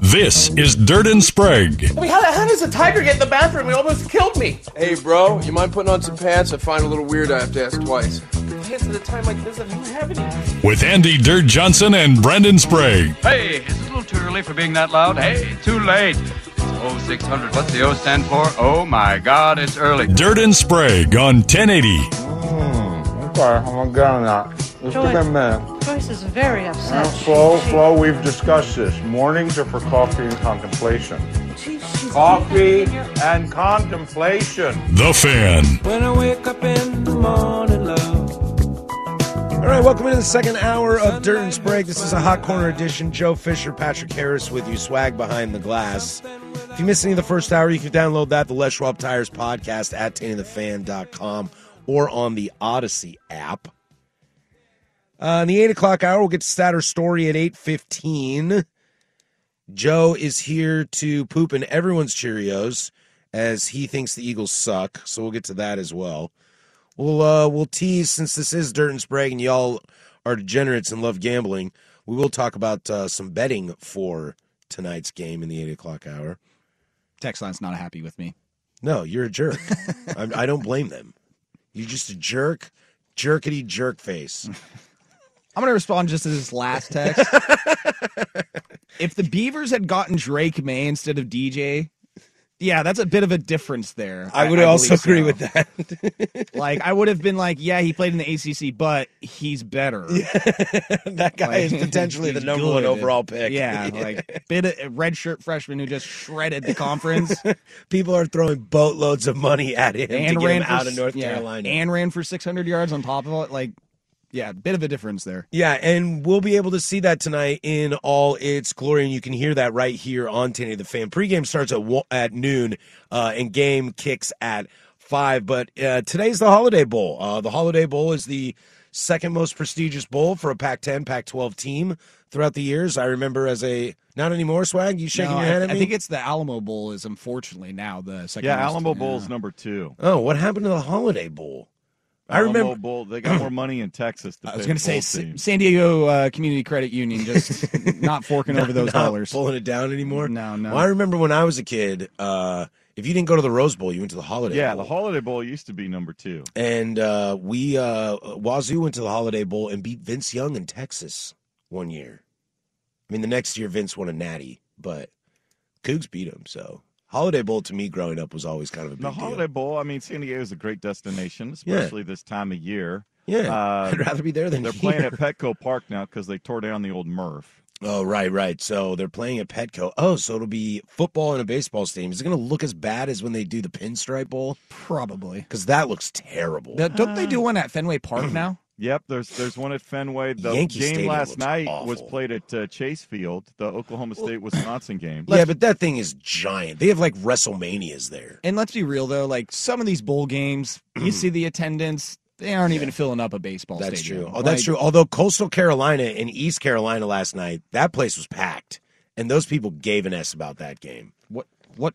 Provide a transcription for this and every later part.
This is Dirt and Sprague. I mean, how, how does a tiger get in the bathroom? He almost killed me. Hey, bro, you mind putting on some pants? I find it a little weird I have to ask twice. Pants at a time like this, I don't have any. With Andy Dirt Johnson and Brendan Sprague. Hey, it's a little too early for being that loud. Hey, too late. It's 0600. What's the O stand for? Oh my God, it's early. Dirt and Sprague on 1080. Hmm, okay, I'm gonna get on that. Just Joy- give me a minute. Joyce is very upset. Now, Flo, she- Flo, we've discussed this. Mornings are for coffee and contemplation. she- Coffee your- and contemplation. The Fan. When I wake up in the morning, love. All right, welcome into the second hour of Dirt and Sprague. This is a hot corner edition. Joe Fisher, Patrick Harris with you, swag behind the glass. If you missed any of the first hour, you can download that, the Les Schwab Tires podcast at 1080TheFan.com or on the Odyssey app. Uh, in the 8 o'clock hour, we'll get to Statter Story at 8.15. Joe is here to poop in everyone's Cheerios as he thinks the Eagles suck, so we'll get to that as well. We'll uh we'll tease since this is Dirt and Sprague and y'all are degenerates and love gambling. We will talk about uh, some betting for tonight's game in the eight o'clock hour. Text line's not happy with me. No, you're a jerk. I'm, I don't blame them. You're just a jerk, jerkety jerk face. I'm gonna respond just to this last text. if the Beavers had gotten Drake Maye instead of DJ, yeah, that's a bit of a difference there. I would also believe agree so. with that. Like, I would have been like, yeah, he played in the ACC, but he's better. Yeah. that guy is potentially the number one overall pick. Yeah, like bit of red shirt freshman who just shredded the conference people are throwing boatloads of money at him to and get ran him for, out of North yeah, Carolina. and ran for 600 yards on top of it. Like, yeah, a bit of a difference there. Yeah, and we'll be able to see that tonight in all its glory, and you can hear that right here on 1080 The Fan. Pregame starts at at noon, uh, and game kicks at five. But uh, today's the Holiday Bowl. Uh, the Holiday Bowl is the second most prestigious bowl for a Pac-10, Pac-12 team throughout the years. I remember as a not anymore swag. You shaking No, your I, head at me? I think it's the Alamo Bowl is unfortunately now the second. Yeah, most- Alamo Bowl is number two. oh, what happened to the Holiday Bowl? I remember. Bowl. They got more money in Texas. To I was going to say Sa- San Diego uh, Community Credit Union just not forking over those not dollars. pulling it down anymore. No, no. Well, I remember when I was a kid. Uh, if you didn't go to the Rose Bowl, you went to the Holiday Bowl. Yeah, Bowl. the Holiday Bowl used to be number two. and uh, we uh, Wazoo went to the Holiday Bowl and beat Vince Young in Texas one year. I mean, the next year Vince won a Natty, but Cougs beat him. So Holiday Bowl to me growing up was always kind of a big The deal. Holiday Bowl. I mean, San Diego is a great destination, especially this time of year. Yeah, Uh, I'd rather be there than They're here. playing at Petco Park now because they tore down the old Murph. Oh, right, right. So they're playing at Petco. Oh, so it'll be football in a baseball stadium. Is it going to look as bad as when they do the Pinstripe Bowl? Probably. Because that looks terrible. The- don't they do one at Fenway Park now? Yep, there's there's one at Fenway. The Yankee game Stadium last night awful. was played at uh, Chase Field, the Oklahoma State Wisconsin game. yeah, but that thing is giant. They have like WrestleManias there. And let's be real though, like some of these bowl games, you see the attendance, they aren't even filling up a baseball That's stadium. true. Oh, that's Like, true. Although Coastal Carolina and East Carolina last night, that place was packed, and those people gave an s about that game. What what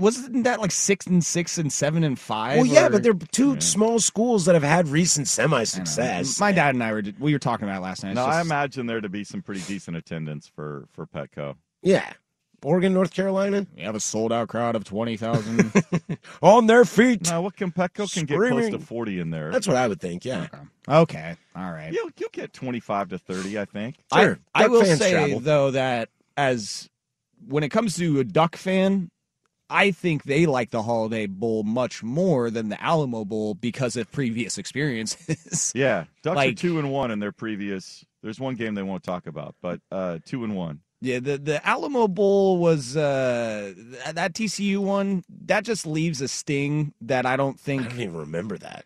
wasn't that like six and six and seven and five? Well, yeah, or- but they're two small schools that have had recent semi-success. My dad and I were we were talking about it last night. It's No, I imagine there to be some pretty decent attendance for for Petco. Yeah, Oregon, North Carolina, we have a sold out crowd of twenty thousand. on their feet. No, what can Petco can get close to forty in there. That's what I would think. Yeah, okay, all right. You'll you'll get twenty five to thirty, I think. Sure. I, I will say travel. though that as when it comes to a Duck fan, I think they like the Holiday Bowl much more than the Alamo Bowl because of previous experiences. Yeah, Ducks are two and one in their previous. There's one game they won't talk about, but uh, two and one. Yeah, the the Alamo Bowl was uh that TCU one that just leaves a sting that I don't think. I think don't even remember that.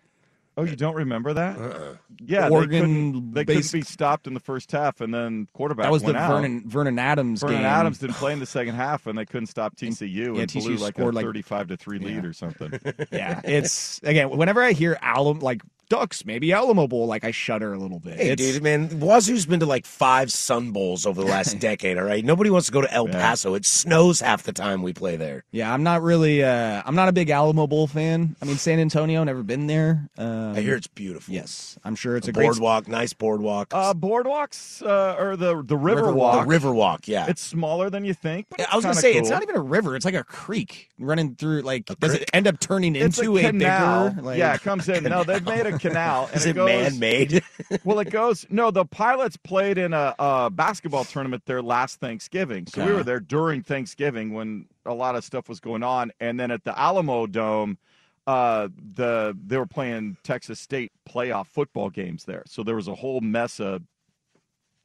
Oh, you don't remember that? Uh-uh. Yeah, Oregon they couldn't, they couldn't be stopped in the first half, and then quarterback That was the out. Vernon Vernon Adams game. Vernon game. Adams didn't play in the second half, and they couldn't stop TCU Yeah, and TCU blew like a scored, like- thirty-five to three lead or something. Yeah, it's again whenever I hear Alum like Ducks, maybe Alamo Bowl, like I shudder a little bit. Hey, It's- dude, man, Wazoo's been to like five Sun Bowls over the last decade. All right, nobody wants to go to El Yeah. Paso. It snows half the time we play there. Yeah, I'm not really. Uh, I'm not a big Alamo Bowl fan. I mean, San Antonio, never been there. Um, I hear it's beautiful. Yes, I'm sure it's a a great. boardwalk, nice boardwalk. Uh, boardwalks uh, or the the river, River walk. the river walk, yeah. It's smaller than you think. But Yeah, I was gonna say cool. it's not even a river; it's like a creek running through. Like, does it end up turning It's into a canal. bigger? Like, yeah, it comes in. No, they've made a canal. Is it goes, man-made? well, it goes. No, the pilots played in a, a basketball tournament there last Thanksgiving. So we were there during Thanksgiving when a lot of stuff was going on, and then at the Alamo Dome, uh, the they were playing Texas State playoff football games there. So there was a whole mess of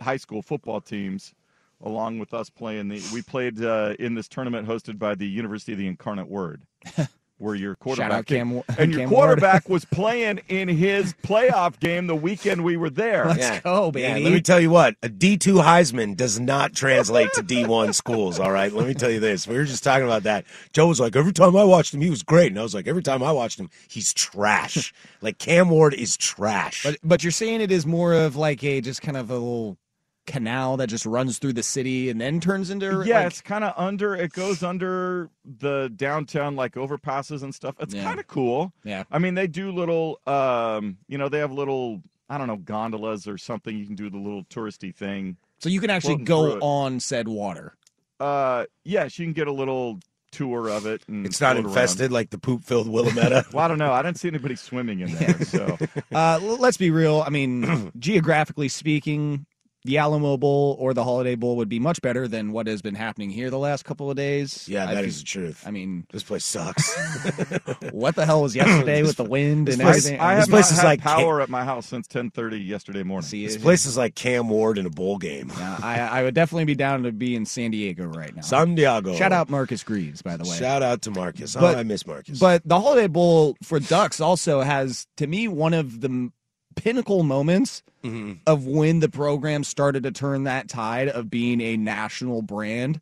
high school football teams. Along with us playing the, we played uh, in this tournament hosted by the University of the Incarnate Word, where your quarterback out Cam Wa- and your Cam Ward. quarterback was playing in his playoff game the weekend we were there. Let's go, Yeah, let me tell you what, a D2 Heisman does not translate to D1 schools, all right? Let me tell you this. We were just talking about that. Joe was like, every time I watched him, he was great. And I was like, every time I watched him, he's trash. like, Cam Ward is trash. But but you're saying it is more of like a just kind of a little canal that just runs through the city and then turns into Yeah, like, it's kind of under. It goes under the downtown like overpasses and stuff. It's Yeah. kind of cool. Yeah. I mean, they do little. Um, you know, they have little. I don't know gondolas or something. You can do the little touristy thing. so you can actually go on said water. Uh, yes, you can get a little tour of it. And it's not float around. infested like the poop filled Willamette. Well, I don't know. I didn't see anybody swimming in there. So Uh, let's be real. I mean, geographically speaking, the Alamo Bowl or the Holiday Bowl would be much better than what has been happening here the last couple of days. yeah, I that fe- is the truth. I mean, This place sucks. what the hell was yesterday with the wind and place- everything? I This have place not is like power at my house since 10:30 yesterday morning. See, this it- place is like Cam Ward in a bowl game. Yeah, I, I would definitely be down to be in San Diego right now. San Diego. Shout out Marcus Greaves, by the way. Shout out to Marcus. Oh, but- oh, I miss Marcus. But the Holiday Bowl for Ducks also has, to me, one of the m- pinnacle moments Mhm. of when the program started to turn that tide of being a national brand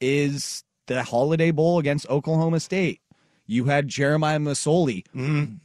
is the Holiday Bowl against Oklahoma State. You had Jeremiah Masoli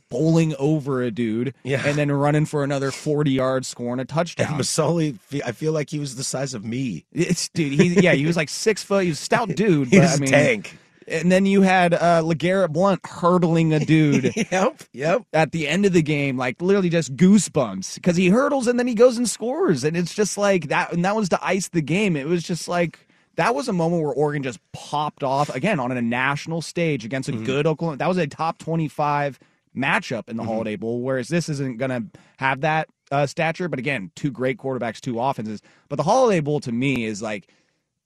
bowling over a dude Mm-hmm. Yeah. and then running for another 40 yards, scoring a touchdown. And Masoli, I feel like he was the size of me. It's dude. He yeah, he was like six foot. He was a stout dude. He but, was I a mean, tank. And then you had uh, LeGarrette Blount hurdling a dude Yep, yep. at the end of the game, like literally just goosebumps because he hurdles and then he goes and scores, and it's just like that. And that was to ice the game. It was just like that was a moment where Oregon just popped off again on a national stage against a good Oklahoma. That was a top twenty-five matchup in the Holiday Bowl, whereas this isn't going to have that uh, stature. But again, two great quarterbacks, two offenses. But the Holiday Bowl to me is like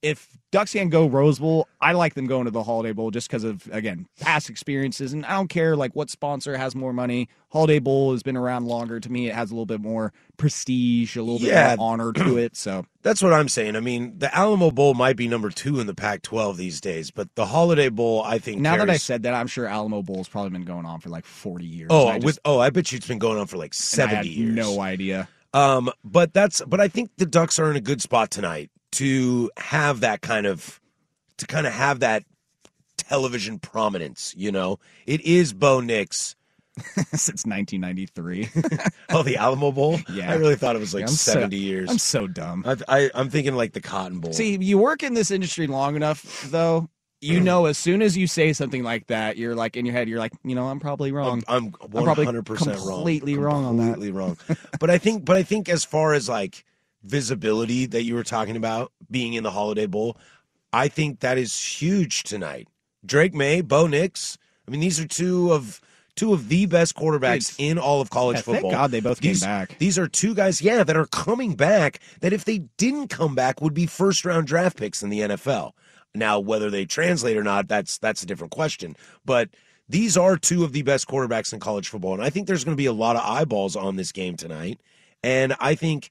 if Ducks can't go Rose Bowl, I like them going to the Holiday Bowl just because of again past experiences, and I don't care like what sponsor has more money. Holiday Bowl has been around longer. To me, it has a little bit more prestige, a little Yeah. bit more honor to it. So That's what I'm saying. I mean, the Alamo Bowl might be number two in the Pac-12 these days, but the Holiday Bowl, I think. now that I said that, I'm sure Alamo Bowl's probably been going on for like 40 years. oh, I just- with oh, I bet you it's been going on for like and I 70 had years. No idea. Um, but that's but I think the Ducks are in a good spot tonight to have that kind of to kind of have that television prominence. You know, it is Bo Nix. Since 1993. Oh, the Alamo Bowl. Yeah. I really thought it was like Yeah, I'm so- 70 years. I'm so dumb. I, I, I'm thinking like the Cotton Bowl. See, you work in this industry long enough, though. You mm. know, as soon as you say something like that, you're like in your head, you're like, you know, I'm probably wrong. I'm, I'm I'm probably 100% wrong. completely wrong on that. Completely wrong. but I think, but I think as far as like visibility that you were talking about being in the Holiday Bowl, I think that is huge tonight. Drake Maye, Bo Nix. I mean, these are two of two of the best quarterbacks in all of college Yeah, thank football. God they both came back. These are two guys, yeah, that are coming back. That if they didn't come back, would be first round draft picks in the NFL. Now, whether they translate or not, that's that's a different question. But these are two of the best quarterbacks in college football, and I think there's going to be a lot of eyeballs on this game tonight. And I think,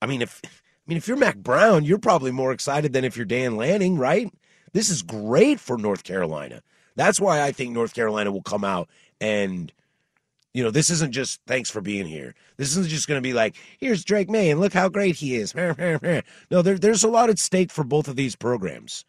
I mean, if I mean if you're Mack Brown, you're probably more excited than if you're Dan Lanning, right? This is great for North Carolina. That's why I think North Carolina will come out and You know, this isn't just thanks for being here. This isn't just going to be like, here's Drake Maye and look how great he is. no, there, there's a lot at stake for both of these programs.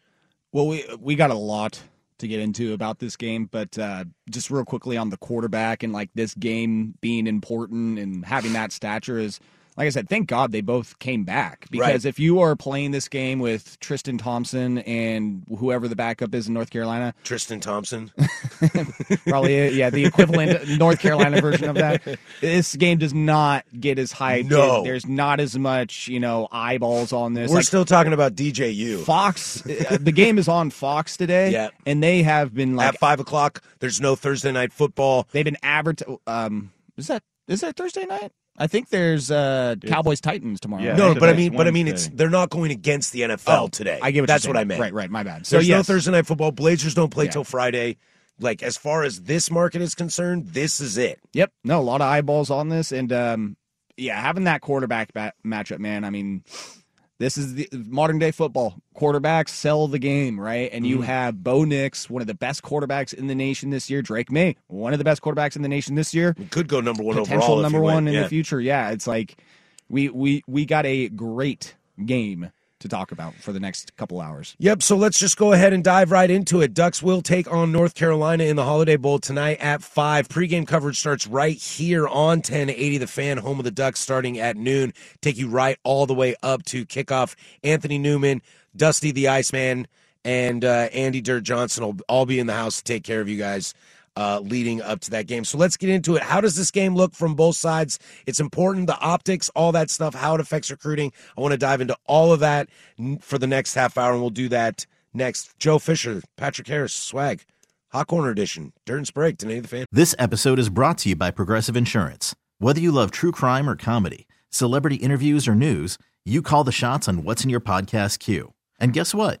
Well, we we got a lot to get into about this game, but uh, just real quickly on the quarterback and like this game being important and having that stature is like I said, thank God they both came back because Right. if you are playing this game with Tristan Thompson and whoever the backup is in North Carolina, Tristan Thompson, probably yeah the equivalent North Carolina version of that. This game does not get as hyped. No. there's not as much you know eyeballs on this. we're Like, still talking about DJU. Fox. uh, the game is on Fox today. Yeah. and they have been like At five o'clock, there's no Thursday night football. They've been advert. Um, is that is that Thursday night? I think there's uh Cowboys Titans tomorrow. Yeah. night. No, but I mean, but I mean, it's they're not going against the NFL Oh, today. I get what That's you're what I meant. Right, right. My bad. So There's no Thursday night football. Blazers don't play Yeah. till Friday. Like as far as this market is concerned, this is it. Yep. No, a lot of eyeballs on this, and um, yeah, having that quarterback ba- matchup, man. I mean, this is the modern day football. Quarterbacks sell the game, right? And you mm-hmm. have Bo Nix, one of the best quarterbacks in the nation this year. Drake Maye, one of the best quarterbacks in the nation this year. We could go number one Potential overall. if number one in yeah. the future. Yeah, it's like we we we got a great game to talk about for the next couple hours. Yep, so let's just go ahead and dive right into it. Ducks will take on North Carolina in the Holiday Bowl tonight at 5. Pre-game coverage starts right here on 1080 The Fan, home of the Ducks, starting at noon. Take you right all the way up to kickoff. Anthony Newman, Dusty the Iceman, and uh, Andy Dirt Johnson will all be in the house to take care of you guys uh, leading up to that game. So let's get into it. How does this game look from both sides? It's important, the optics, all that stuff, how it affects recruiting. I want to dive into all of that for the next half hour, and we'll do that next. Joe Fisher, Patrick Harris, Swag, Hot Corner Edition, Dirt and Sprague, today the fan. This episode is brought to you by Progressive Insurance. Whether you love true crime or comedy, celebrity interviews or news, you call the shots on what's in your podcast queue. And guess what?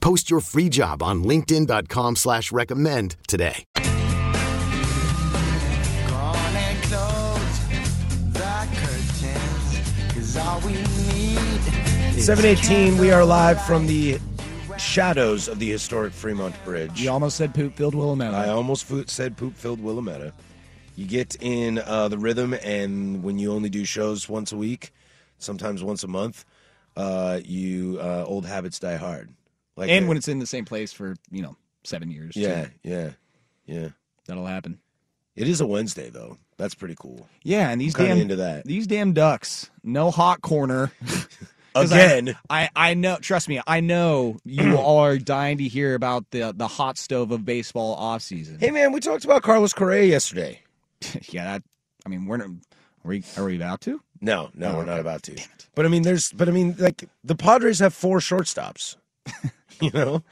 Post your free job on linkedin.com slash recommend today. Seven eighteen. We are live from the shadows of the historic Fremont Bridge. You almost said poop filled Willamette. I almost fo- said poop filled Willamette. You get in uh, the rhythm, and when you only do shows once a week, sometimes once a month, uh, you uh, old habits die hard. Like and when it's in the same place for you know seven years. too. yeah, yeah, yeah, that'll happen. It is a Wednesday though. That's pretty cool. Yeah, and these I'm damn into that. These damn ducks, no hot corner. Again. I, I I know. Trust me, I know you are dying to hear about the the hot stove of baseball off season. Hey man, we talked about Carlos Correa yesterday. yeah, that. I mean, we're not. Are we, are we about to? No, no, Oh, we're not about to. But I mean, there's, but I mean, like the Padres have four shortstops. you know,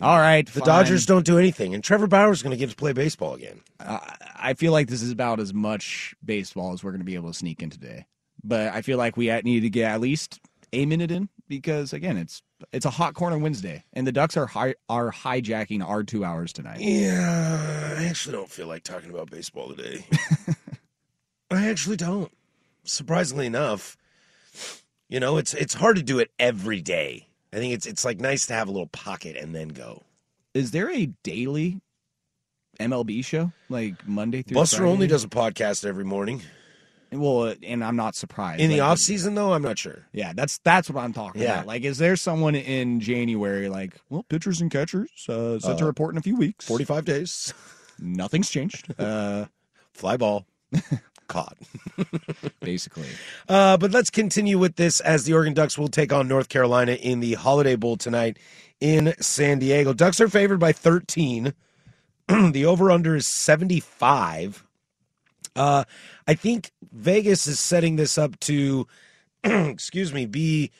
All right, The fine. Dodgers don't do anything, and Trevor Bauer's going to get to play baseball again. Uh, I feel like this is about as much baseball as we're going to be able to sneak in today. But I feel like we need to get at least a minute in because again, it's it's a hot corner Wednesday, and the Ducks are hi- are hijacking our two hours tonight. Yeah, I actually don't feel like talking about baseball today. I actually don't. Surprisingly enough, you know, it's it's hard to do it every day. I think it's it's like nice to have a little pocket and then go. Is there a daily MLB show like Monday through Buster Friday? only does a podcast every morning. Well, and I'm not surprised. In the Like, off season though, I'm not sure. Yeah, that's that's what I'm talking Yeah. about. Like, is there someone in January like, well, pitchers and catchers uh, set to Uh, report in a few weeks? 45 days. Nothing's changed. Uh, Fly ball. Caught. basically. Uh, but let's continue with this as the Oregon Ducks will take on North Carolina in the Holiday Bowl tonight in San Diego. Ducks are favored by 13. the over under is 75. Uh, I think Vegas is setting this up to, excuse me, be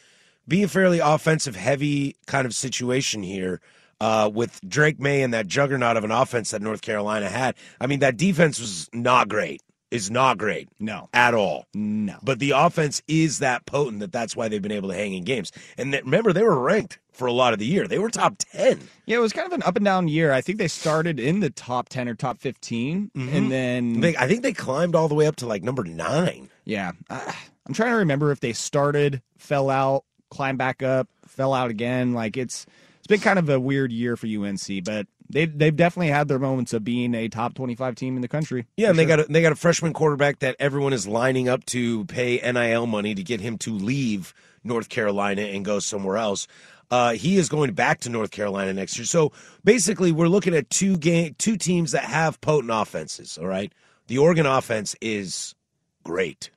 be a fairly offensive heavy kind of situation here. Uh, with Drake Maye and that juggernaut of an offense that North Carolina had. I mean, that defense was not great. Is not great. No. At all. No. But the offense is that potent that that's why they've been able to hang in games. And that, remember, they were ranked for a lot of the year. They were top 10. Yeah, it was kind of an up and down year. I think they started in the top 10 or top 15, and then. They, I think they climbed all the way up to like number nine. Yeah. Uh, I'm trying to remember if they started, fell out, climbed back up, fell out again. Like, it's. It's been kind of a weird year for UNC, but they've they've definitely had their moments of being a top twenty five team in the country. Yeah, and they sure. got a, they got a freshman quarterback that everyone is lining up to pay NIL money to get him to leave North Carolina and go somewhere else. Uh, he is going back to North Carolina next year. So basically, we're looking at two game two teams that have potent offenses. All right, the Oregon offense is great.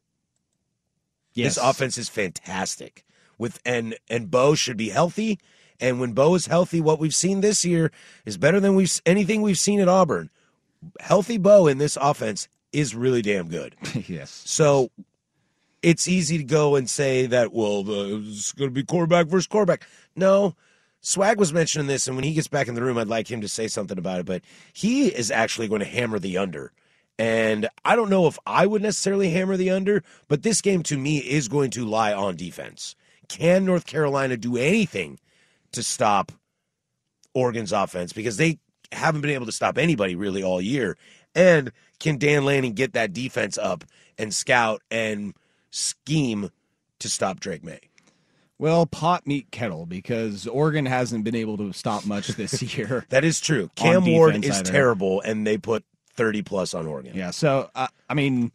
Yes. This offense is fantastic. With and and Bo should be healthy. And when Bo is healthy, what we've seen this year is better than we've anything we've seen at Auburn. Healthy Bo in this offense is really damn good. yes. So it's easy to go and say that, well, the, it's going to be quarterback versus quarterback. No, Swag was mentioning this, and when he gets back in the room, I'd like him to say something about it. But he is actually going to hammer the under. And I don't know if I would necessarily hammer the under, but this game to me is going to lie on defense. Can North Carolina do anything to stop Oregon's offense? Because they haven't been able to stop anybody really all year. And can Dan Lanning get that defense up and scout and scheme to stop Drake Maye? Well, pot meet kettle because Oregon hasn't been able to stop much this year. That is true. Cam Ward is either. terrible, and they put 30 plus on Oregon. Yeah. So, uh, I mean,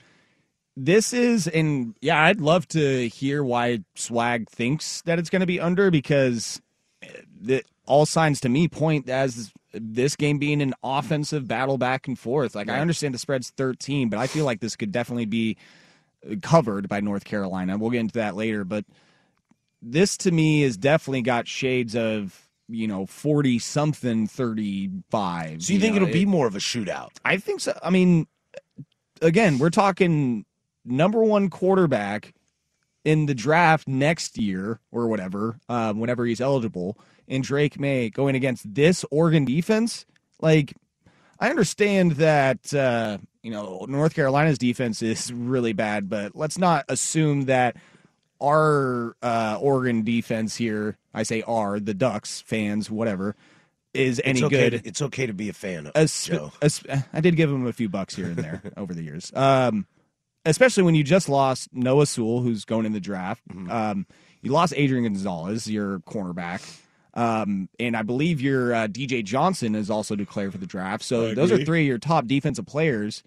this is, and yeah, I'd love to hear why Swag thinks that it's going to be under because the, all signs to me point as this game being an offensive battle back and forth. Like, I understand the spread's 13, but I feel like this could definitely be covered by North Carolina. We'll get into that later, but this to me has definitely got shades of, you know, 40 something, 35. So you, think know, it'll be more of a shootout? I think so. I mean, again, we're talking number one quarterback in the draft next year or whatever, um, whenever he's eligible, and Drake Maye going against this Oregon defense. Like, I understand that uh, you know North Carolina's defense is really bad, but let's not assume that our uh, Oregon defense here. I say our the Ducks fans, whatever, is any it's okay good. To, it's okay to be a fan of As- as- I did give him a few bucks here and there over the years. Um, especially when you just lost Noah Sewell, who's going in the draft. Mm-hmm. Um, you lost Adrian Gonzalez, your cornerback. Um, and I believe your uh, DJ Johnson is also declared for the draft. So those are three of your top defensive players,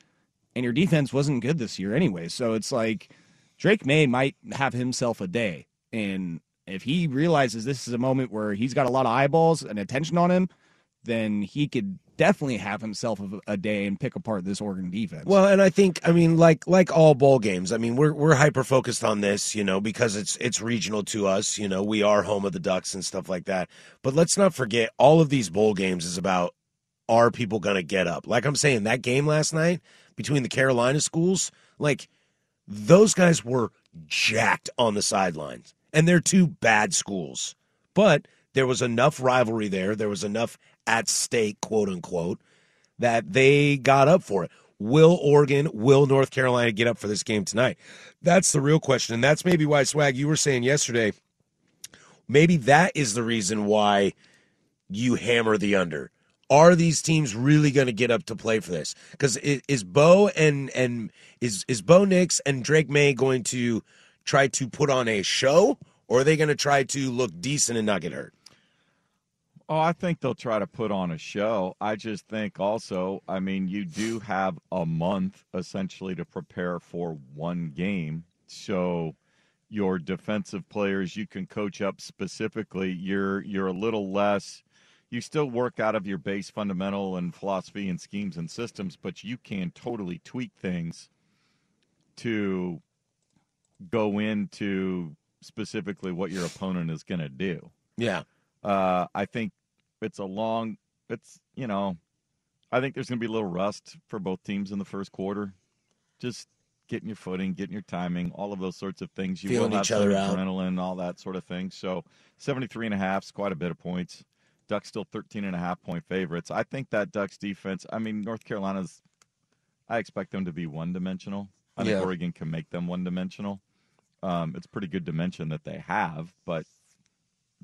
and your defense wasn't good this year anyway. So it's like Drake Maye might have himself a day, and if he realizes this is a moment where he's got a lot of eyeballs and attention on him, then he could definitely have himself a, day and pick apart this Oregon defense. Well, and I think I mean like like all bowl games. I mean we're we're hyper focused on this, you know, because it's it's regional to us. You know, we are home of the Ducks and stuff like that. But let's not forget, all of these bowl games is about are people going to get up? Like I'm saying, that game last night between the Carolina schools, like those guys were jacked on the sidelines, and they're two bad schools, but there was enough rivalry there, there was enough at stake, quote unquote, that they got up for it. Will Oregon, will North Carolina get up for this game tonight? That's the real question. And that's maybe why, Swag, you were saying yesterday, maybe that is the reason why you hammer the under. Are these teams really going to get up to play for this? Because is Bo and and is is Bo Nix and Drake Maye going to try to put on a show, or are they going to try to look decent and not get hurt? Oh, I think they'll try to put on a show. I just think also, I mean, you do have a month essentially to prepare for one game. So your defensive players you can coach up specifically. You're you're a little less you still work out of your base fundamental and philosophy and schemes and systems, but you can totally tweak things to go into specifically what your opponent is going to do. Yeah. Uh, I think it's a long, it's, you know, I think there's going to be a little rust for both teams in the first quarter. Just getting your footing, getting your timing, all of those sorts of things. You Feeling will have each other out. adrenaline, all that sort of thing. So 73 and a half is quite a bit of points. Ducks still 13 and a half point favorites. I think that Ducks defense, I mean, North Carolina's, I expect them to be one dimensional. I think Oregon can make them one dimensional. Um, it's pretty good dimension that they have, but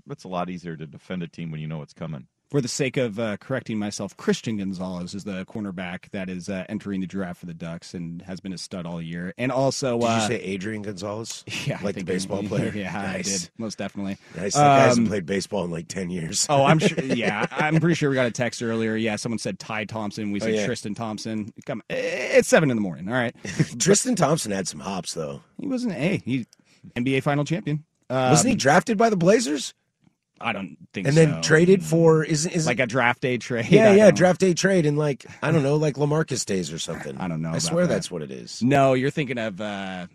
it's a lot easier to defend a team when you know what's coming. For the sake of uh, correcting myself, Christian Gonzalez is the cornerback that is uh, entering the draft for the Ducks and has been a stud all year. And also, Did uh, you say Adrian Gonzalez? Yeah, I like the think- baseball player. Yeah, I did most definitely. Nice. That guy hasn't Um, played baseball in like ten years. Oh, I'm sure. Yeah, I'm pretty sure we got a text earlier. Yeah, someone said Ty Thompson. We Oh, said yeah. Tristan Thompson. Come, it's seven in the morning. All right. Tristan Thompson had some hops though. He was an A. He NBA final champion. Um, Wasn't he drafted by the Blazers? I don't think and then so. traded for isn't is like a draft day trade. yeah I yeah draft day trade in like I don't know like LaMarcus days or something. I don't know I swear that. that's what it is. No, you're thinking of. uh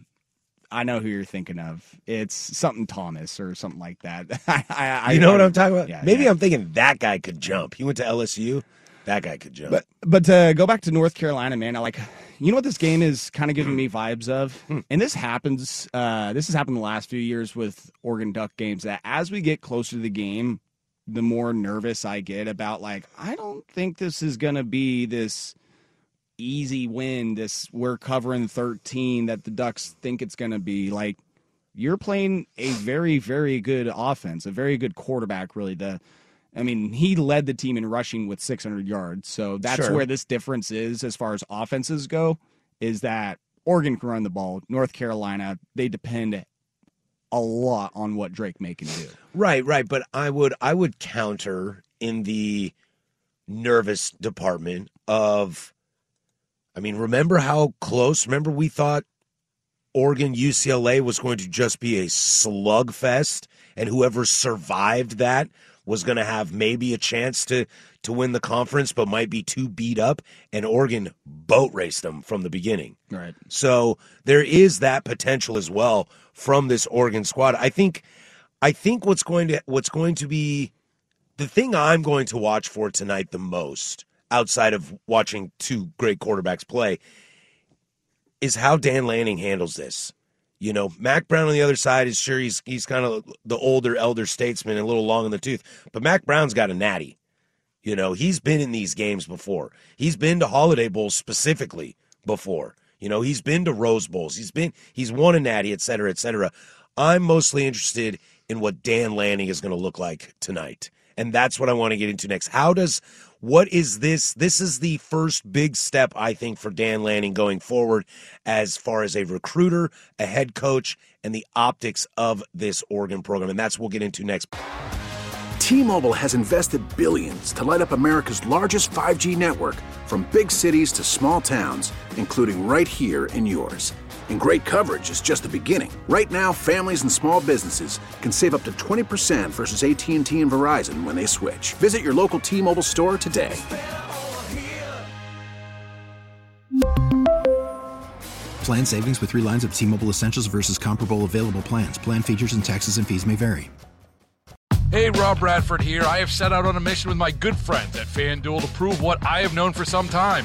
I know who you're thinking of. It's something Thomas or something like that. I, I, you know I- what I'm talking about? Yeah, Maybe yeah. I'm thinking that guy could jump. He went to LSU. That guy could jump. But but go back to North Carolina, man, I like you know what this game is kind of giving me vibes of, Hmm. and this happens. Uh, this has happened the last few years with Oregon Duck games. That as we get closer to the game, the more nervous I get about like I don't think this is gonna be this easy win. This we're covering thirteen that the Ducks think it's gonna be. Like you're playing a very very good offense, a very good quarterback. Really, the I mean, he led the team in rushing with 600 yards. So that's Sure. where this difference is as far as offenses go, is that Oregon can run the ball. North Carolina, they depend a lot on what Drake Maye can do. Right, right. But I would I would counter in the nervous department of I mean, remember how close? Remember we thought Oregon UCLA was going to just be a slugfest and whoever survived that was going to have maybe a chance to to win the conference but might be too beat up and Oregon boat raced them from the beginning. Right. So there is that potential as well from this Oregon squad. I think I think what's going to what's going to be the thing I'm going to watch for tonight the most outside of watching two great quarterbacks play is how Dan Lanning handles this. You know, Mack Brown on the other side is sure he's he's kind of the older elder statesman and a little long in the tooth, but Mack Brown's got a natty. You know, he's been in these games before. He's been to Holiday Bowls specifically before. You know, he's been to Rose Bowls. He's been he's won a natty, et cetera, et cetera. I'm mostly interested in what Dan Lanning is going to look like tonight. And that's what I want to get into next. How does what is this? This is the first big step, I think, for Dan Lanning going forward as far as a recruiter, a head coach, and the optics of this Oregon program. And that's what we'll get into next. T-Mobile has invested billions to light up America's largest 5G network from big cities to small towns, including right here in yours. And great coverage is just the beginning. Right now, families and small businesses can save up to 20% versus AT&T and Verizon when they switch. Visit your local T-Mobile store today. Plan savings with three lines of T Mobile Essentials versus comparable available plans. Plan features and taxes and fees may vary. Hey, Rob Bradford here. I have set out on a mission with my good friends at FanDuel to prove what I have known for some time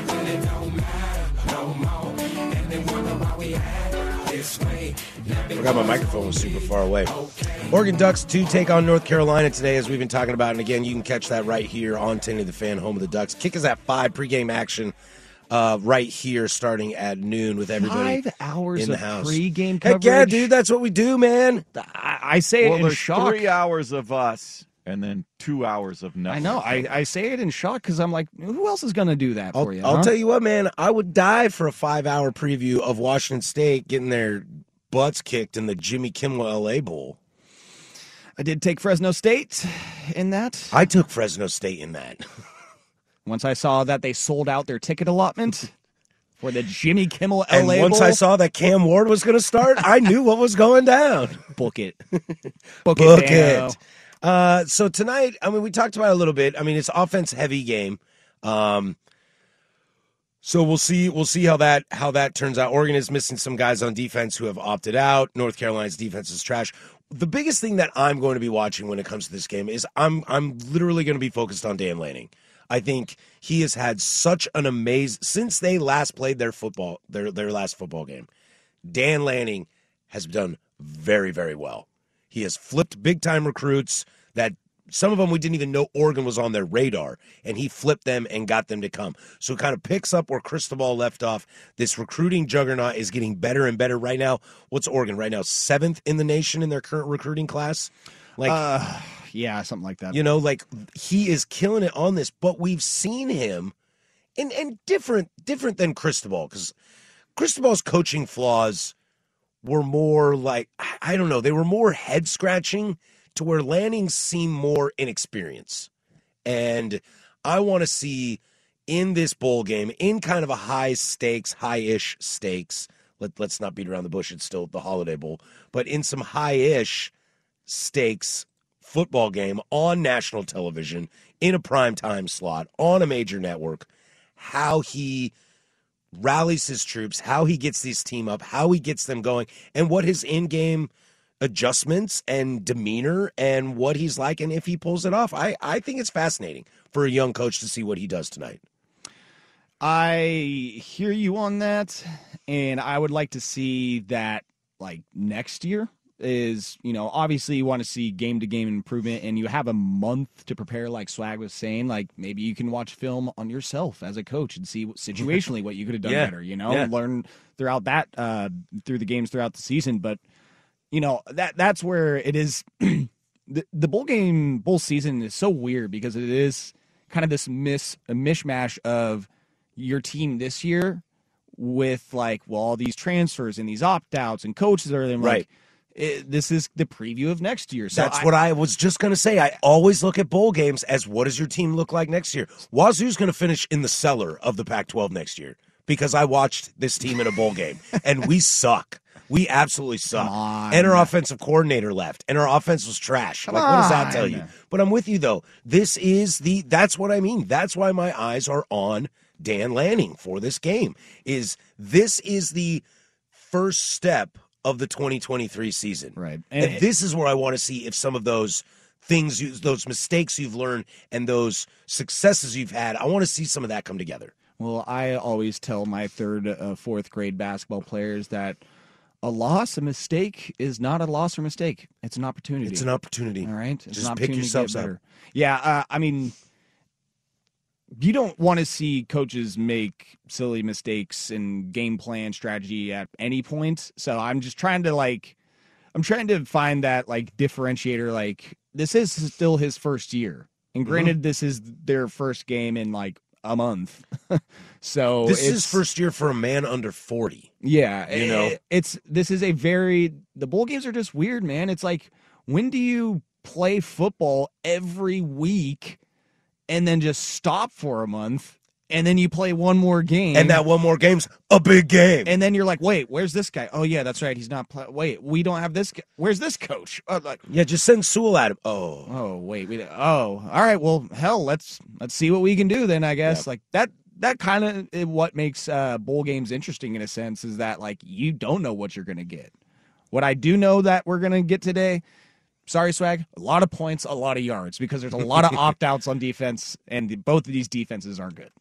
Forgot my microphone was super far away. Oregon Ducks to take on North Carolina today, as we've been talking about. And again, you can catch that right here on 1080 the fan, home of the Ducks. Kick is at 5, pregame action uh, right here starting at noon with everybody Five hours in the of house. pregame Heck yeah, dude, that's what we do, man. I, I say well, it in there's shock. three hours of us and then two hours of nothing. I know. I, I say it in shock because I'm like, who else is going to do that I'll, for you? I'll huh? tell you what, man, I would die for a five hour preview of Washington State getting their butts kicked in the Jimmy Kimmel LA Bowl. I did take Fresno State in that. I took Fresno State in that. Once I saw that they sold out their ticket allotment for the Jimmy Kimmel And LA once Bowl, I saw that Cam Ward was going to start, I knew what was going down. book it. Book, Book it. It. Uh, so tonight, I mean, we talked about it a little bit. I mean, it's offense heavy game. Um, so we'll see. We'll see how that how that turns out. Oregon is missing some guys on defense who have opted out. North Carolina's defense is trash. The biggest thing that I'm going to be watching when it comes to this game is I'm I'm literally going to be focused on Dan Lanning. I think he has had such an amazing since they last played their football their their last football game. Dan Lanning has done very very well. He has flipped big time recruits that some of them we didn't even know Oregon was on their radar, and he flipped them and got them to come. So it kind of picks up where Cristobal left off. This recruiting juggernaut is getting better and better right now. What's Oregon right now? Seventh in the nation in their current recruiting class. Like, Uh, yeah, something like that. you know, like he is killing it on this, but we've seen him and and different different than Cristobal because Cristobal's coaching flaws were more like I- I don't know, they were more head scratching to where Lanning seemed more inexperienced. And I want to see in this bowl game, in kind of a high stakes, high ish stakes. Let, let's not beat around the bush. It's still the Holiday Bowl, but in some high ish stakes football game on national television in a prime time slot on a major network, how he rallies his troops, how he gets this team up, how he gets them going, and what his in game adjustments and demeanor and what he's like and if he pulls it off. I, I think it's fascinating for a young coach to see what he does tonight. I hear you on that, and I would like to see that like next year is you know obviously you want to see game to game improvement and you have a month to prepare like swag was saying like maybe you can watch film on yourself as a coach and see situationally what you could have done Yeah. better you know Yeah. learn throughout that uh through the games throughout the season but you know that that's where it is the, the bowl game bowl season is so weird because it is kind of this miss a mishmash of your team this year with like well all these transfers and these opt outs and coaches are then like Right. it, this is the preview of next year so That's what I was just going to say. I always look at bowl games as what does your team look like next year? Wazoo's going to finish in the cellar of the Pac 12 next year because I watched this team in a bowl game and we suck. We absolutely suck. And our offensive coordinator left, and our offense was trash. Come like, what does that on. tell you? But I'm with you though. This is the that's what I mean. That's why my eyes are on Dan Lanning for this game. Is this is the first step of the 2023 season. Right. And, And- this is where I want to see if some of those things, you, those mistakes you've learned and those successes you've had, I want to see some of that come together. Well, I always tell my third, uh, fourth grade basketball players that a loss, a mistake, is not a loss or mistake. It's an opportunity. It's an opportunity. All right, it's Just pick yourselves up. Yeah, uh, I mean, you don't want to see coaches make silly mistakes in game plan strategy at any point. So I'm just trying to like, I'm trying to find that like differentiator. Like this is still his first year, and Mhm. granted, this is their first game in like a month. so this is first year for a man under 40. yeah, You eh, know? it's this is a very the bowl games are just weird, man. It's like when do you play football every week and then just stop for a month and then you play one more game, And that one more game's a big game. and then you're like, wait, where's this guy? Oh yeah, that's right, he's not. Play- wait, we don't have this. Guy. Where's this coach? Uh, like, yeah, just send Sewell at him. Oh, oh wait, we. Oh, all right. Well, hell, let's let's see what we can do then. I guess like that. That kind of what makes uh, bowl games interesting in a sense is that like you don't know what you're gonna get. What I do know that we're gonna get today. Sorry, swag. A lot of points, a lot of yards because there's a lot of opt outs on defense, and both of these defenses aren't good.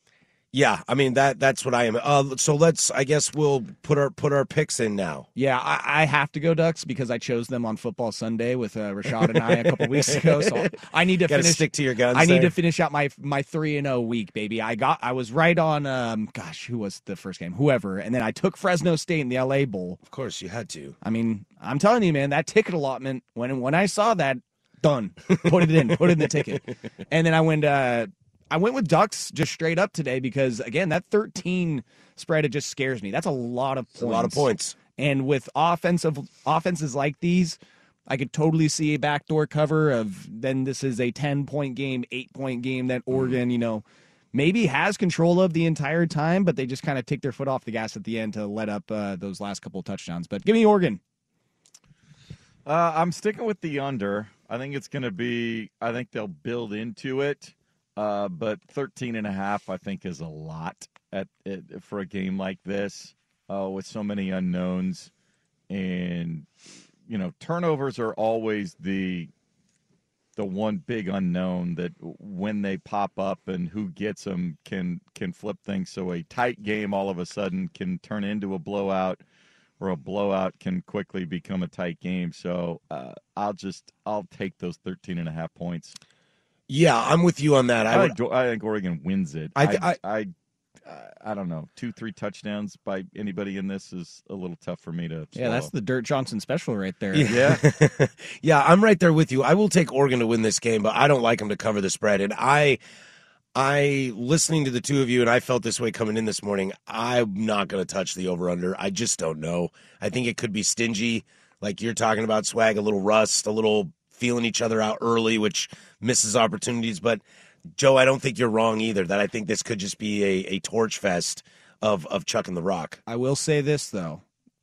Yeah, I mean that that's what I am. Uh, so let's. I guess we'll put our put our picks in now. Yeah, I, I have to go Ducks because I chose them on Football Sunday with uh, Rashad and I a couple weeks ago. So I need to finish. stick to your guns I need to finish out my my three and zero week, baby. I got. I was right on. Um, gosh, who was the first game? Whoever, and then I took Fresno State in the LA Bowl. Of course, you had to. I mean, I'm telling you, man, that ticket allotment when when I saw that, done. Put it in. Put it in the ticket. And then I went. Uh, I went with Ducks just straight up today because again, that 13 spread it just scares me. That's a lot of points. a lot of points. And with offensive offenses like these, I could totally see a backdoor cover of then this is a 10 point game, 8 point game that Oregon, you know, maybe has control of the entire time, but they just kind of take their foot off the gas at the end to let up uh, those last couple of touchdowns. But give me Oregon. Uh, I'm sticking with the under. I think it's going to be. I think they'll build into it, uh, but 13 and a half I think is a lot at, at for a game like this uh, with so many unknowns, and you know turnovers are always the the one big unknown that when they pop up and who gets them can can flip things. So a tight game all of a sudden can turn into a blowout or a blowout can quickly become a tight game. So uh, I'll just I'll take those 13 and a half points. Yeah, I'm with you on that. I I, would. think, I think Oregon wins it. I I I, I, I don't know. Two, three touchdowns by anybody in this is a little tough for me to. Yeah, that's the Dirt Johnson special right there. Yeah. yeah, I'm right there with you. I will take Oregon to win this game, but I don't like them to cover the spread. And I I listening to the two of you and I felt this way coming in this morning. I'm not going to touch the over under. I just don't know. I think it could be stingy like you're talking about swag, a little rust, a little feeling each other out early which misses opportunities, but Joe, I don't think you're wrong either. That I think this could just be a, a torch fest of of chucking the rock. I will say this though,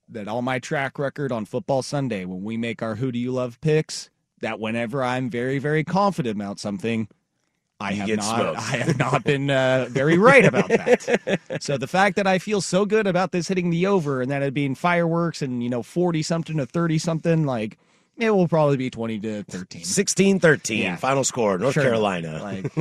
that all my track record on Football Sunday, when we make our "Who Do You Love" picks, that whenever I'm very, very confident about something, I You have not, smoked. I have not been uh, very right about that. so the fact that I feel so good about this hitting the over and that it being fireworks and you know forty something to thirty something, like it will probably be twenty to thirteen. 16-13 Yeah. final score, North Sure. Carolina. Like,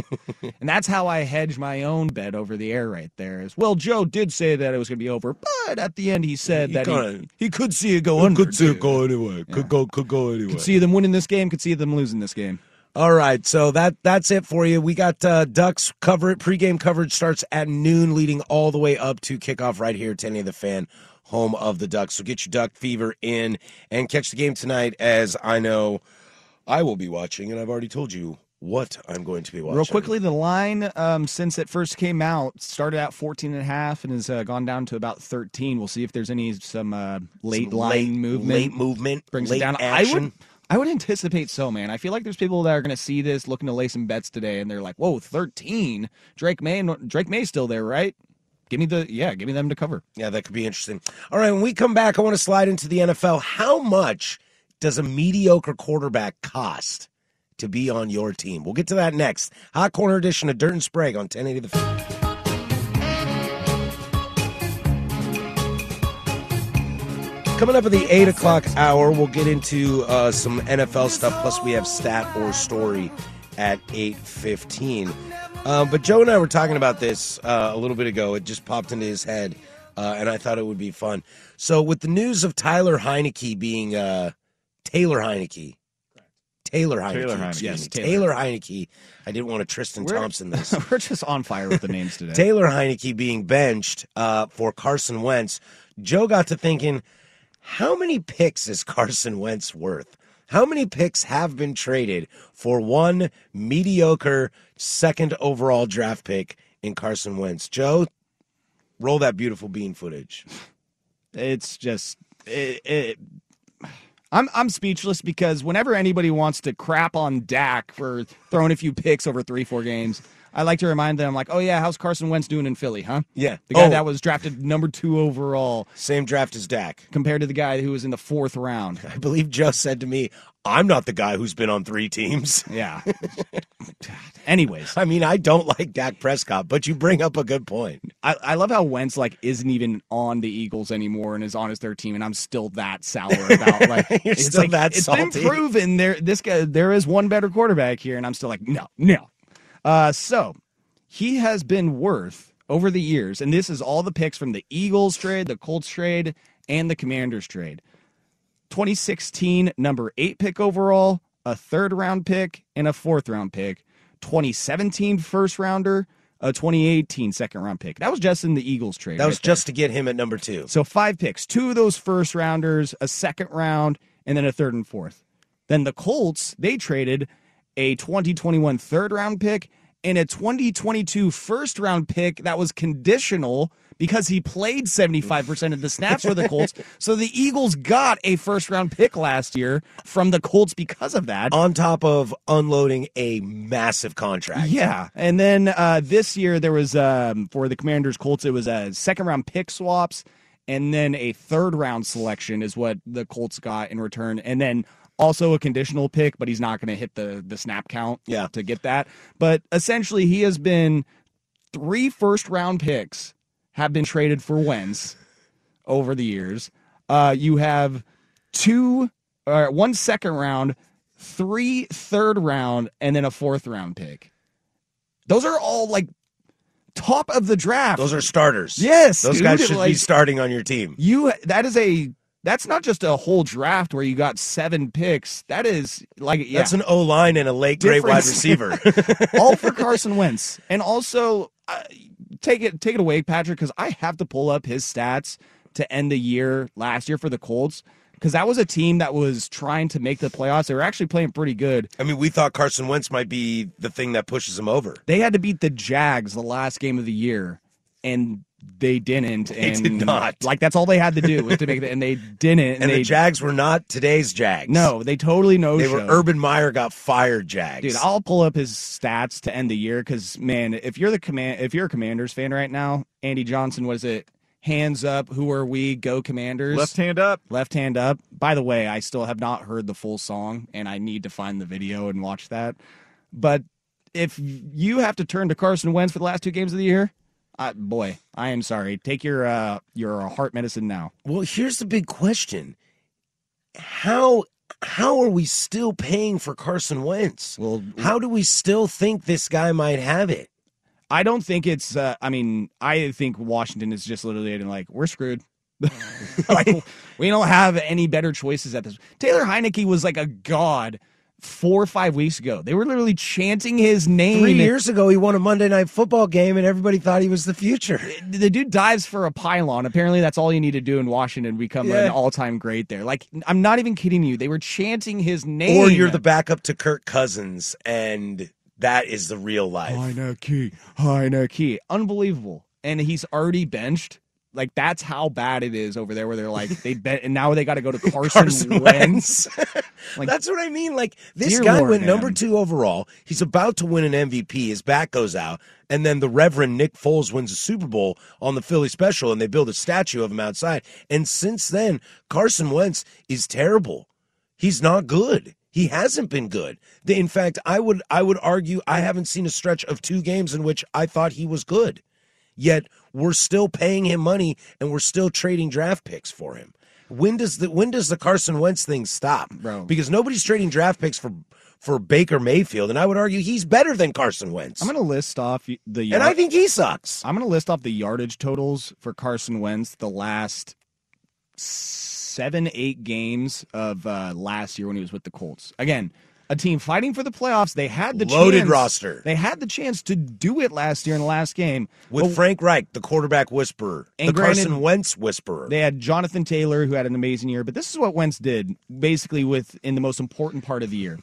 and that's how I hedge my own bet over the air right there. Is well, Joe did say that it was going to be over, but at the end he said He that he, he could see it go under. could see it go anyway. Could go could go anyway. Could see them winning this game. Could see them losing this game. All right, so that that's it for you. We got uh, Ducks cover it. Pregame coverage starts at noon, leading all the way up to kickoff right here, 1080 the fan, home of the Ducks. So get your Duck fever in and catch the game tonight. As I know, I will be watching, and I've already told you what I'm going to be watching. Real quickly, the line um, since it first came out started at 14 and a half and has uh, gone down to about 13. We'll see if there's any some uh, late Some line late- movement. late movement, brings late it down. I action. would I would anticipate so, man. I feel like there's people that are going to see this, looking to lay some bets today, and they're like, "Whoa, 13! Drake Maye, Drake Maye's still there, right? Give me the yeah, give me them to cover." Yeah, that could be interesting. All right, when we come back, I want to slide into the NFL. How much does a mediocre quarterback cost to be on your team? We'll get to that next. Hot Corner edition of Dirt and Sprague on 1080 The. Coming up at the 8 o'clock hour, we'll get into uh, some NFL stuff, plus we have stat or story at 8.15. Uh, but Joe and I were talking about this uh, a little bit ago. It just popped into his head, uh, and I thought it would be fun. So with the news of Tyler Heinicke being uh, Taylor Heinicke, Taylor Heinicke, Taylor Heinicke. Yes, Taylor. Taylor Heinicke. I didn't want to Tristan We're- Thompson this. We're just on fire with the names today. Taylor Heinicke being benched uh, for Carson Wentz, Joe got to thinking, how many picks is Carson Wentz worth? How many picks have been traded for one mediocre second overall draft pick in Carson Wentz? Joe, roll that beautiful bean footage. It's just it, it, I'm I'm speechless because whenever anybody wants to crap on Dak for throwing a few picks over three four games, I like to remind them, like, oh yeah, how's Carson Wentz doing in Philly, huh? Yeah. The guy Oh. that was drafted number two overall. Same draft as Dak. Compared to the guy who was in the fourth round. I believe Joe said to me, I'm not the guy who's been on three teams. Yeah. Anyways. I mean, I don't like Dak Prescott, but you bring up a good point. I, I love how Wentz like isn't even on the Eagles anymore and is on his third team, and I'm still that sour about like You're it's still like, that it's salty. been proven there this guy there is one better quarterback here, and I'm still like no no. Uh, so he has been worth over the years, and this is all the picks from the Eagles trade, the Colts trade, and the Commanders trade. 2016 number eight pick overall, a third round pick, and a fourth round pick. 2017 first rounder, a 2018 second round pick. That was just in the Eagles trade. That right was there. just to get him at number two. So five picks, two of those first rounders, a second round, and then a third and fourth. Then the Colts, they traded a 2021 third round pick and a 2022 first round pick that was conditional because he played 75% of the snaps for the Colts. so the Eagles got a first round pick last year from the Colts because of that. On top of unloading a massive contract. Yeah, and then uh, this year there was um, for the Commanders Colts it was a second round pick swaps, and then a third round selection is what the Colts got in return, and then also a conditional pick, but he's not going to hit the the snap count Yeah. to get that. But essentially, he has been three first round picks have been traded for Wentz over the years. Uh, you have two, uh, one second round, three third round, and then a fourth round pick. Those are all like top of the draft. Those are starters. Yes, Those dude, guys should be starting on your team. You that is a that's not just a whole draft where you got seven picks. That is like yeah. That's an O line and a late great wide receiver. all for Carson Wentz. And also, uh, take it take it away, Patrick, because I have to pull up his stats to end the year last year for the Colts because that was a team that was trying to make the playoffs. They were actually playing pretty good. I mean, we thought Carson Wentz might be the thing that pushes him over. They had to beat the Jags the last game of the year, and they didn't. They and did not. Like that's all they had to do was to make it, and they didn't. And, And they the Jags were not today's Jags. no, they totally no. They were Urban Meyer got fired Jags. Dude, I'll pull up his stats to end the year because man, if you're the command, if you're a Commanders fan right now, Andy Johnson was it hands up? Who are we? Go Commanders! Left hand up. left hand up. By the way, I still have not heard the full song, and I need to find the video and watch that. But if you have to turn to Carson Wentz for the last two games of the year, uh, boy, I am sorry. Take your uh, your heart medicine now. Well, here's the big question. How how are we still paying for Carson Wentz? Well, How do we still think this guy might have it? I don't think it's. Uh, I mean, I think Washington is just literally like we're screwed. like we don't have any better choices at this. Taylor Heinicke was like a god four or five weeks ago. They were literally chanting his name. Three years ago, he won a Monday night football game, and everybody thought he was the future. The dude dives for a pylon. Apparently, that's all you need to do in Washington to become Yeah. an all-time great there. Like, I'm not even kidding you. They were chanting his name. Or you're the backup to Kirk Cousins, and that is the real life. Heinicke, Heinicke, unbelievable. And he's already benched. Like that's how bad it is over there. Where they're like they bet, and now they got to go to Carson, Carson Wentz. Like, That's what I mean. Like this guy Lord, went number two overall. He's about to win an MVP. His back goes out, and then the Reverend Nick Foles wins a Super Bowl on the Philly special, and they build a statue of him outside. And since then, Carson Wentz is terrible. He's not good. He hasn't been good. In fact, I would I would argue I haven't seen a stretch of two games in which I thought he was good. Yet we're still paying him money and we're still trading draft picks for him. When does the when does the Carson Wentz thing stop? Bro. Because nobody's trading draft picks for for Baker Mayfield, and I would argue he's better than Carson Wentz. I'm going to list off the. and I think he sucks. I'm going to list off the yardage totals for Carson Wentz the last seven, eight games of uh, last year when he was with the Colts. Again, a team fighting for the playoffs. They had the Loaded chance- roster. They had the chance to do it last year in the last game With But Frank Reich, the quarterback whisperer, And the granted- Carson Wentz whisperer. They had Jonathan Taylor, who had an amazing year, but this is what Wentz did basically with in the most important part of the year.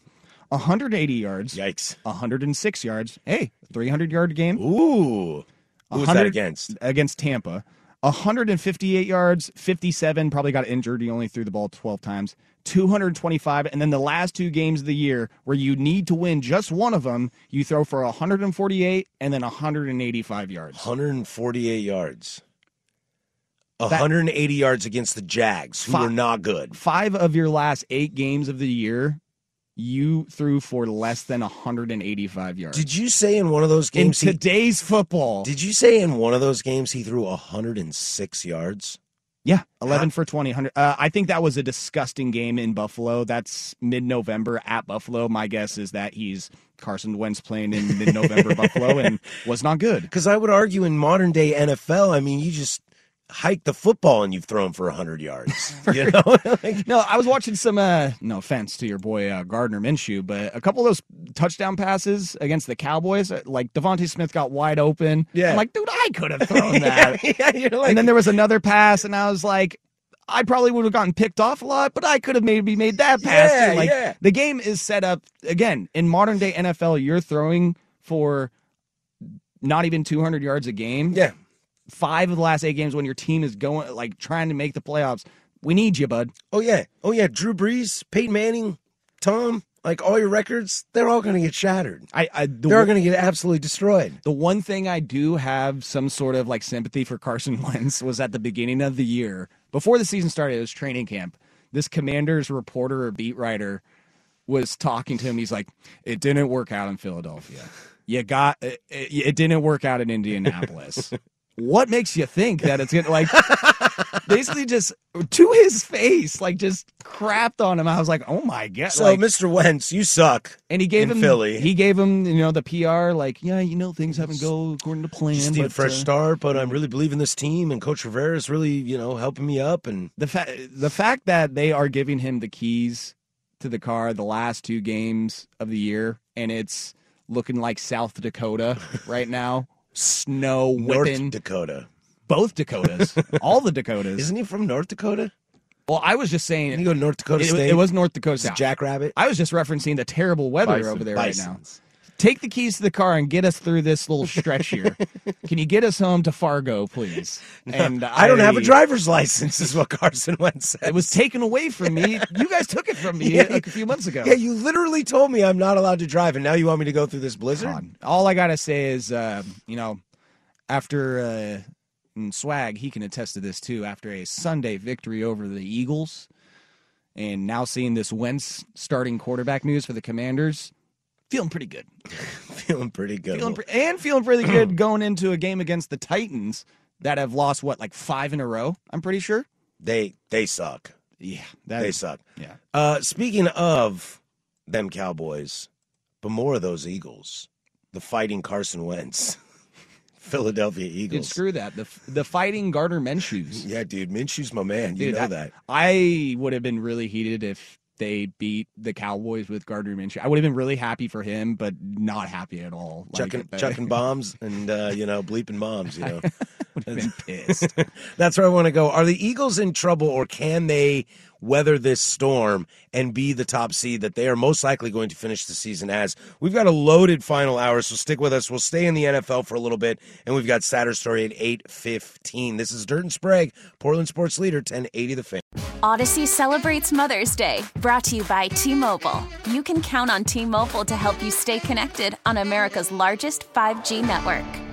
180 yards. Yikes. 106 yards. Hey, 300 yard game. Ooh. Who was that against? Against Tampa. 158 yards, 57, probably got injured. He only threw the ball 12 times. 225, and then the last two games of the year where you need to win just one of them, you throw for 148 and then 185 yards. 148 yards. 180 yards against the Jags, who Fi- were not good. Five of your last eight games of the year, you threw for less than 185 yards. Did you say in one of those in games he- today's football? Did you say in one of those games he threw 106 yards? Yeah, 11 for 20. Uh, I think that was a disgusting game in Buffalo. That's mid November at Buffalo. My guess is that he's Carson Wentz playing in mid November Buffalo and was not good. Because I would argue in modern day NFL, I mean, you just hike the football and you've thrown for 100 yards. You know? Like- No, I was watching some. Uh, no offense to your boy uh, Gardner Minshew, but a couple of those touchdown passes against the Cowboys, uh, like DeVonta Smith got wide open. Yeah. I'm like, dude, I could have thrown that. yeah, you're like, and then there was another pass, and I was like, I probably would have gotten picked off a lot, but I could have maybe made that pass. Yeah. Like yeah. the game is set up again in modern day NFL. You're throwing for not even 200 yards a game. Yeah. Five of the last eight games when your team is going like trying to make the playoffs. We need you, bud. oh, yeah. Oh, yeah. Drew Brees, Peyton Manning, Tom, like all your records, they're all going to get shattered. I, I the, They're going to get absolutely destroyed. the one thing I do have some sort of like sympathy for Carson Wentz was at the beginning of the year before the season started. It was training camp. This Commanders reporter or beat writer was talking to him. He's like, "It didn't work out in Philadelphia. You got it, it, it didn't work out in Indianapolis." what makes you think that it's gonna like basically just to his face, like just crapped on him? I was like, "Oh my god!" So, like, Mr. Wentz, you suck. and he gave him Philly. He gave him, you know, the PR, like, yeah, you know, things haven't go according to plan. just need a fresh uh, start, but I'm really believing this team, and Coach Rivera is really, you know, helping me up. And the fact the fact that they are giving him the keys to the car the last two games of the year, and it's looking like South Dakota right now, snow North Dakota, both Dakotas, all the Dakotas. isn't he from North Dakota? Well, I was just saying Didn't he go to North Dakota it, State? it was North Dakota. It Jackrabbit. I was just referencing the terrible weather Bison. over there right now. Take the keys to the car and get us through this little stretch here. Can you get us home to Fargo, please? And I don't have a driver's license, is what Carson Wentz said. It was taken away from me. You guys took it from me Yeah, like a few months ago. Yeah, you literally told me I'm not allowed to drive, and now you want me to go through this blizzard? God. All I gotta say is, uh, you know, after uh, and Swag, he can attest to this too. After a Sunday victory over the Eagles, and now seeing this Wentz starting quarterback news for the Commanders, feeling pretty good. Feeling pretty good. Feeling pre- and feeling pretty good going into a game against the Titans that have lost what like five in a row. I'm pretty sure. they they suck. Yeah, They suck. Yeah. Uh, speaking of them Cowboys, but more of those Eagles, the fighting Carson Wentz, Philadelphia Dude, Eagles. screw that. The the fighting Gardner Minshew's. Yeah, dude, Minshew's my man. You Dude, know I- that. I would have been really heated if they beat the Cowboys with Gardner Minshew. I would have been really happy for him, but not happy at all. Like, chucking, chucking bombs and uh, you know bleeping bombs. You know, would have been pissed. that's where I want to go. Are the Eagles in trouble, or can they weather this storm and be the top seed that they are most likely going to finish the season as? We've got a loaded final hour, so stick with us. We'll stay in the NFL for a little bit, and we've got Saturday story at eight fifteen. This is Dirt and Sprague, Portland sports leader, ten eighty the fan. Odyssey celebrates Mother's Day, brought to you by T Mobile. You can count on T Mobile to help you stay connected on America's largest 5G network.